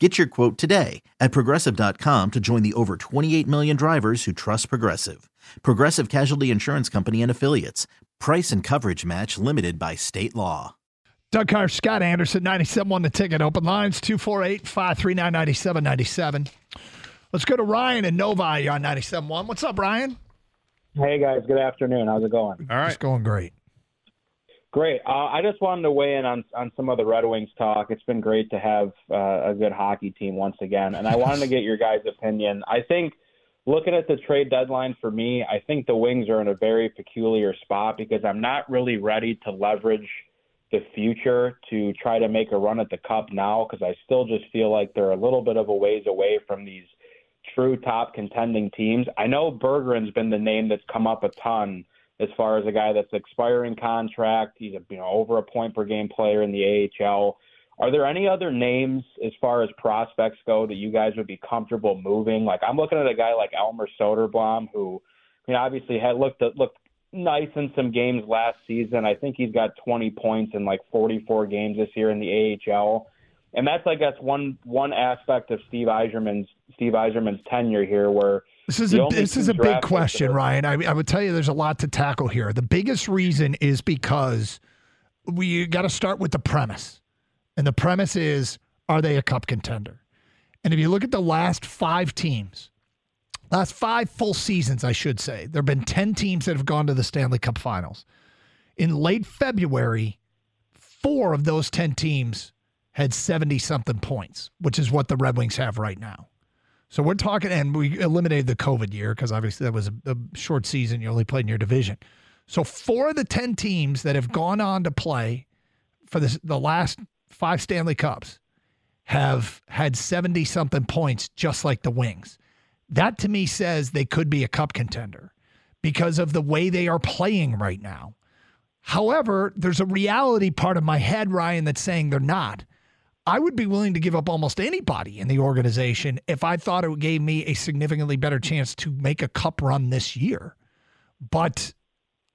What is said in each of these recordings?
Get your quote today at progressive.com to join the over 28 million drivers who trust Progressive. Progressive Casualty Insurance Company and Affiliates. Price and coverage match limited by state law. Doug Karsch, Scott Anderson, 97 the ticket. Open lines 248 539 9797. Let's go to Ryan and Novi on 97.1. What's up, Ryan? Hey, guys. Good afternoon. How's it going? All right. It's going great. Great. Uh, I just wanted to weigh in on on some of the Red Wings talk. It's been great to have uh, a good hockey team once again, and I wanted to get your guys' opinion. I think looking at the trade deadline for me, I think the Wings are in a very peculiar spot because I'm not really ready to leverage the future to try to make a run at the cup now because I still just feel like they're a little bit of a ways away from these true top contending teams. I know Bergeron's been the name that's come up a ton as far as a guy that's expiring contract. He's a you know over a point per game player in the AHL. Are there any other names as far as prospects go that you guys would be comfortable moving? Like I'm looking at a guy like Elmer Soderblom, who I mean obviously had looked looked nice in some games last season. I think he's got 20 points in like 44 games this year in the AHL. And that's I guess one one aspect of Steve Yzerman's Steve Yzerman's tenure here where this is a this is a big question, Ryan. I, I would tell you there's a lot to tackle here. The biggest reason is because we got to start with the premise, and the premise is: Are they a cup contender? And if you look at the last five teams, last five full seasons, I should say, there have been ten teams that have gone to the Stanley Cup Finals. In late February, four of those ten teams had seventy something points, which is what the Red Wings have right now. So we're talking, and we eliminated the COVID year because obviously that was a, a, short season. You only played in your division. So four of the 10 teams that have gone on to play for this, the last five Stanley Cups have had 70 something points, just like the Wings. That to me says they could be a cup contender because of the way they are playing right now. However, there's a reality part of my head, Ryan, that's saying they're not. I would be willing to give up almost anybody in the organization if I thought it gave me a significantly better chance to make a cup run this year. But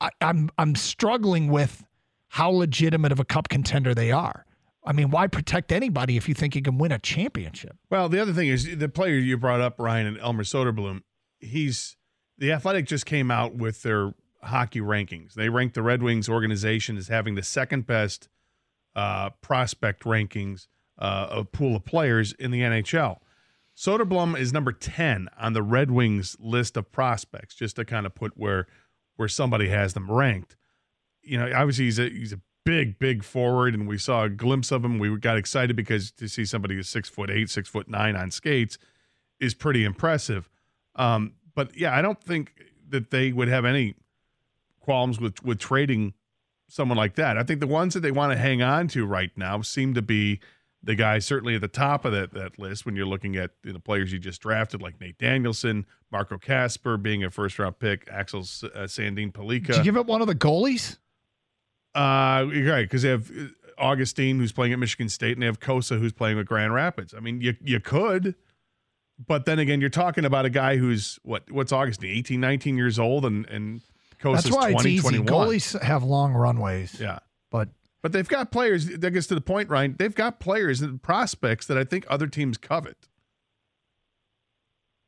I, I'm I'm struggling with how legitimate of a cup contender they are. I mean, why protect anybody if you think you can win a championship? Well, the other thing is the player you brought up, Ryan and Elmer Soderblom. He's the Athletic just came out with their hockey rankings. They ranked the Red Wings organization as having the second best uh, prospect rankings uh, a pool of players in the NHL. Soderblom is number 10 on the Red Wings list of prospects, just to kind of put where where somebody has them ranked. You know, obviously he's a he's a big, big forward, and we saw a glimpse of him. We got excited because to see somebody who's six foot eight, six foot nine on skates is pretty impressive. Um, but yeah, I don't think that they would have any qualms with with trading someone like that. I think the ones that they want to hang on to right now seem to be the guy certainly at the top of that, that list when you're looking at the you know, players you just drafted, like Nate Danielson, Marco Kasper being a first round pick, Axel uh, Sandin Pellikka. Did you give up one of the goalies? Uh, right, because they have uh, Augustine who's playing at Michigan State, and they have Cossa who's playing with Grand Rapids. I mean, you you could, but then again, you're talking about a guy who's what what's Augustine, 18, 19 years old, and and Cossa's That's why 20, it's easy. 21. Goalies have long runways. Yeah. But but they've got players. That gets to the point, Ryan. They've got players and prospects that I think other teams covet.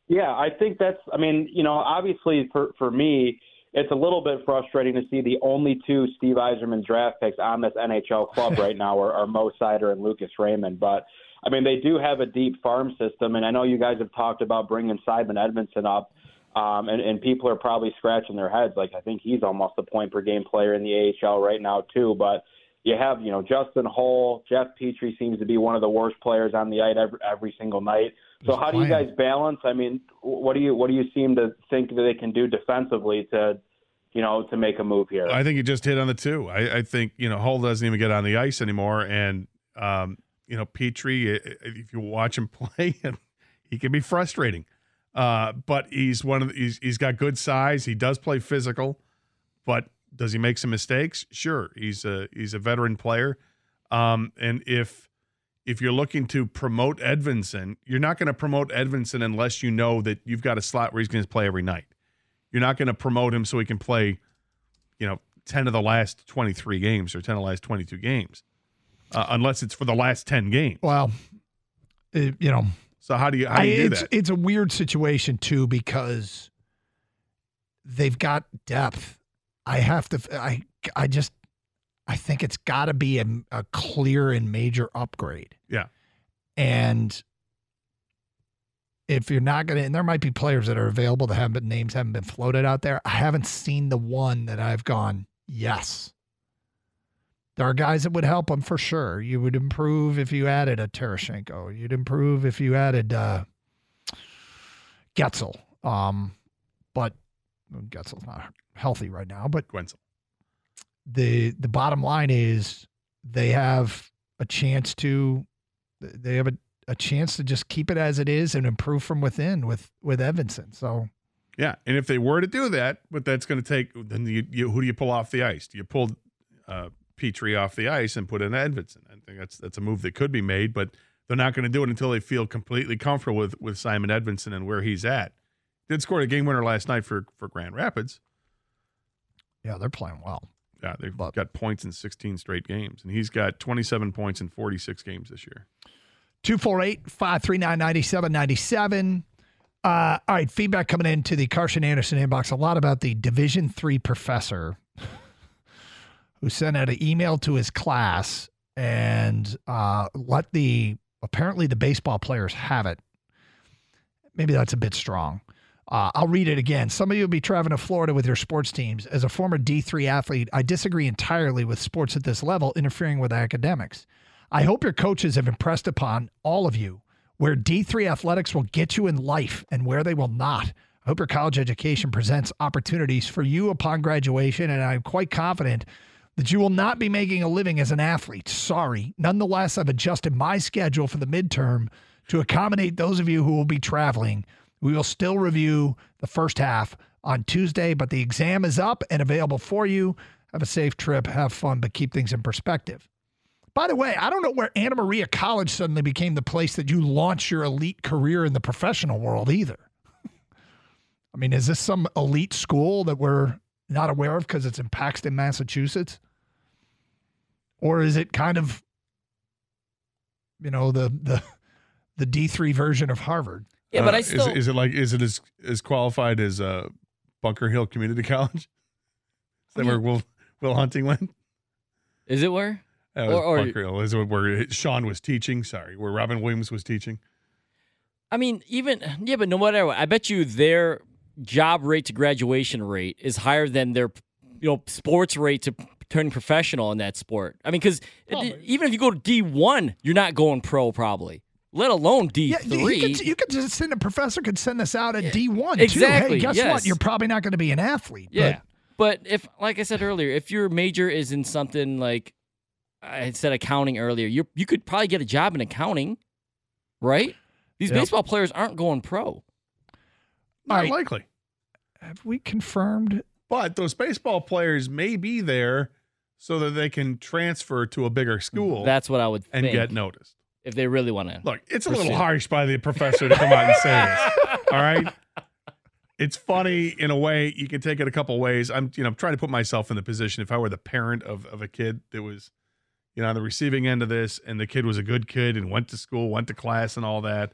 Yeah, I think that's. I mean, you know, obviously for for me, it's a little bit frustrating to see the only two Steve Yzerman draft picks on this NHL club right now are, are Mo Seider and Lucas Raymond. But I mean, they do have a deep farm system, and I know you guys have talked about bringing Simon Edvinsson up, um, and, and people are probably scratching their heads. Like, I think he's almost a point per game player in the AHL right now, too. But you have, you know, Justin Holl, Jeff Petry seems to be one of the worst players on the ice every, every single night. So how do you guys balance? I mean, what do you what do you seem to think that they can do defensively to, you know, to make a move here? I think you just hit on the two. I, I think you know Holl doesn't even get on the ice anymore, and um, you know Petrie, if you watch him play, he can be frustrating. Uh, but he's one of the, he's he's got good size. He does play physical, but does he make some mistakes? Sure, he's a he's a veteran player, um, and if if you're looking to promote Edvinsson, you're not going to promote Edvinsson unless you know that you've got a slot where he's going to play every night. You're not going to promote him so he can play, you know, 10 of the last 23 games or 10 of the last 22 games, uh, unless it's for the last 10 games. Well, it, you know. So how do you, how do, you do it's, that? It's a weird situation, too, because they've got depth. I have to, I, I just, I think it's got to be a, a, clear and major upgrade. Yeah. And if you're not going to, and there might be players that are available that haven't been, names haven't been floated out there. I haven't seen the one that I've gone, yes. There are guys that would help them for sure. You would improve if you added a Tarasenko. You'd improve if you added uh, Guentzel. Um, but Guentzel's not healthy right now. But Guentzel the the bottom line is they have a chance to they have a, a chance to just keep it as it is and improve from within with with Edvinsson. So yeah, and if they were to do that, but that's going to take then you, you, who do you pull off the ice? Do you pull uh, Petry off the ice and put in Edvinsson? I think that's that's a move that could be made, but they're not going to do it until they feel completely comfortable with with Simon Edvinsson and where he's at. Did score a game winner last night for for Grand Rapids. Yeah, they're playing well. Yeah, they've but, got points in 16 straight games, and he's got 27 points in 46 games this year. 248 539 9797. Uh, all right, feedback coming into the Carson Anderson inbox a lot about the Division three professor who sent out an email to his class and uh, let the apparently the baseball players have it. Maybe that's a bit strong. Uh, I'll read it again. Some of you will be traveling to Florida with your sports teams. As a former D3 athlete, I disagree entirely with sports at this level interfering with academics. I hope your coaches have impressed upon all of you where D3 athletics will get you in life and where they will not. I hope your college education presents opportunities for you upon graduation, and I'm quite confident that you will not be making a living as an athlete. Sorry. Nonetheless, I've adjusted my schedule for the midterm to accommodate those of you who will be traveling. We will still review the first half on Tuesday, but the exam is up and available for you. Have a safe trip, have fun, but keep things in perspective. By the way, I don't know where Anna Maria College suddenly became the place that you launch your elite career in the professional world either. I mean, is this some elite school that we're not aware of because it's in Paxton, Massachusetts? Or is it kind of, you know, the the the D three version of Harvard? Yeah, but uh, I still is, is, it like is it as as qualified as uh, Bunker Hill Community College? Is that where Will Will Hunting went? Is it where? Uh, or, or, Bunker Hill is it where Sean was teaching. Sorry, where Robin Williams was teaching. I mean, even yeah, but no matter what, I bet you their job rate to graduation rate is higher than their you know sports rate to turning professional in that sport. I mean, because oh, even if you go to D one, you're not going pro probably let alone D three. Yeah, you, you could just send a professor could send us out at D one. Exactly. Hey, guess yes. what? You're probably not going to be an athlete. Yeah. But, but if, like I said earlier, if your major is in something like I said accounting earlier, you you could probably get a job in accounting, right? These yep. baseball players aren't going pro. Not right. likely. Have we confirmed? But those baseball players may be there so that they can transfer to a bigger school. That's what I would and think. get noticed if they really want to. Look, it's a little harsh by the professor to come out and say this. All right. It's funny in a way. You can take it a couple ways. I'm, you know, I'm trying to put myself in the position if I were the parent of, of a kid that was, you know, on the receiving end of this, and the kid was a good kid and went to school, went to class, and all that,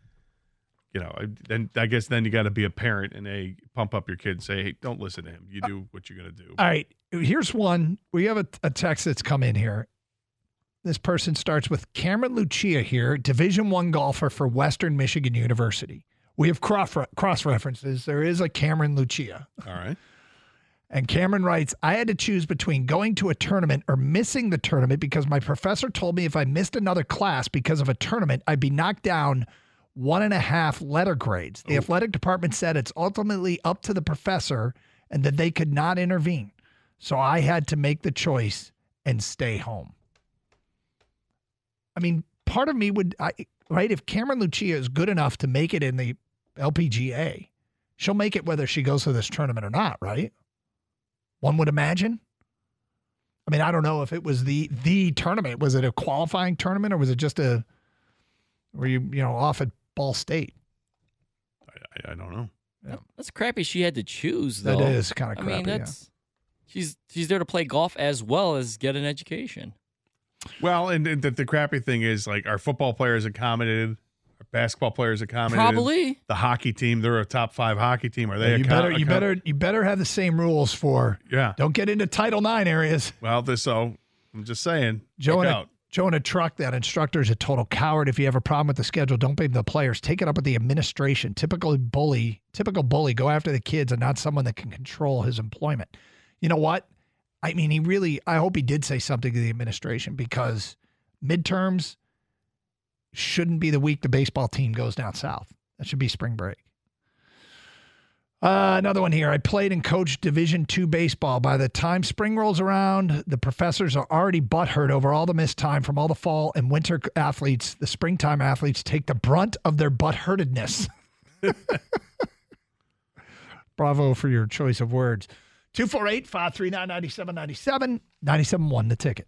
you know, then I guess then you got to be a parent and a pump up your kid and say, hey, don't listen to him. You uh, do what you're going to do. All right. Here's one. We have a, a text that's come in here. This person starts with Cameron Lucia here, Division One golfer for Western Michigan University. We have cross cross references. There is a Cameron Lucia. All right. And Cameron writes, I had to choose between going to a tournament or missing the tournament because my professor told me if I missed another class because of a tournament, I'd be knocked down one and a half letter grades. The Ooh. athletic department said it's ultimately up to the professor and that they could not intervene. So I had to make the choice and stay home. I mean, part of me would, I, right? If Cameron Lucia is good enough to make it in the LPGA, she'll make it whether she goes to this tournament or not, right? One would imagine. I mean, I don't know if it was the the tournament. Was it a qualifying tournament or was it just a were you you know off at Ball State. I, I don't know. Yeah. That's crappy. She had to choose. Though. That is kind of crappy. I mean, that's yeah. she's she's there to play golf as well as get an education. Well, and, and the, the, crappy thing is, like, our football players accommodated, our basketball players accommodated. Probably the hockey team. They're a top five hockey team. Are they? Yeah, you better, you better, you better have the same rules for. Yeah. Don't get into Title IX areas. Well, this so I'm just saying. Joe, out. Joe in a truck, that instructor is a total coward. If you have a problem with the schedule, don't blame the players. Take it up with the administration. Typical bully, typical bully. Go after the kids and not someone that can control his employment. You know what? I mean, he really, I hope he did say something to the administration because midterms shouldn't be the week the baseball team goes down south. That should be spring break. Uh, another one here. I played and coached Division two baseball. By the time spring rolls around, the professors are already butthurt over all the missed time from all the fall and winter athletes. The springtime athletes take the brunt of their butthurtedness. Bravo for your choice of words. 248 539 9797 971 the ticket.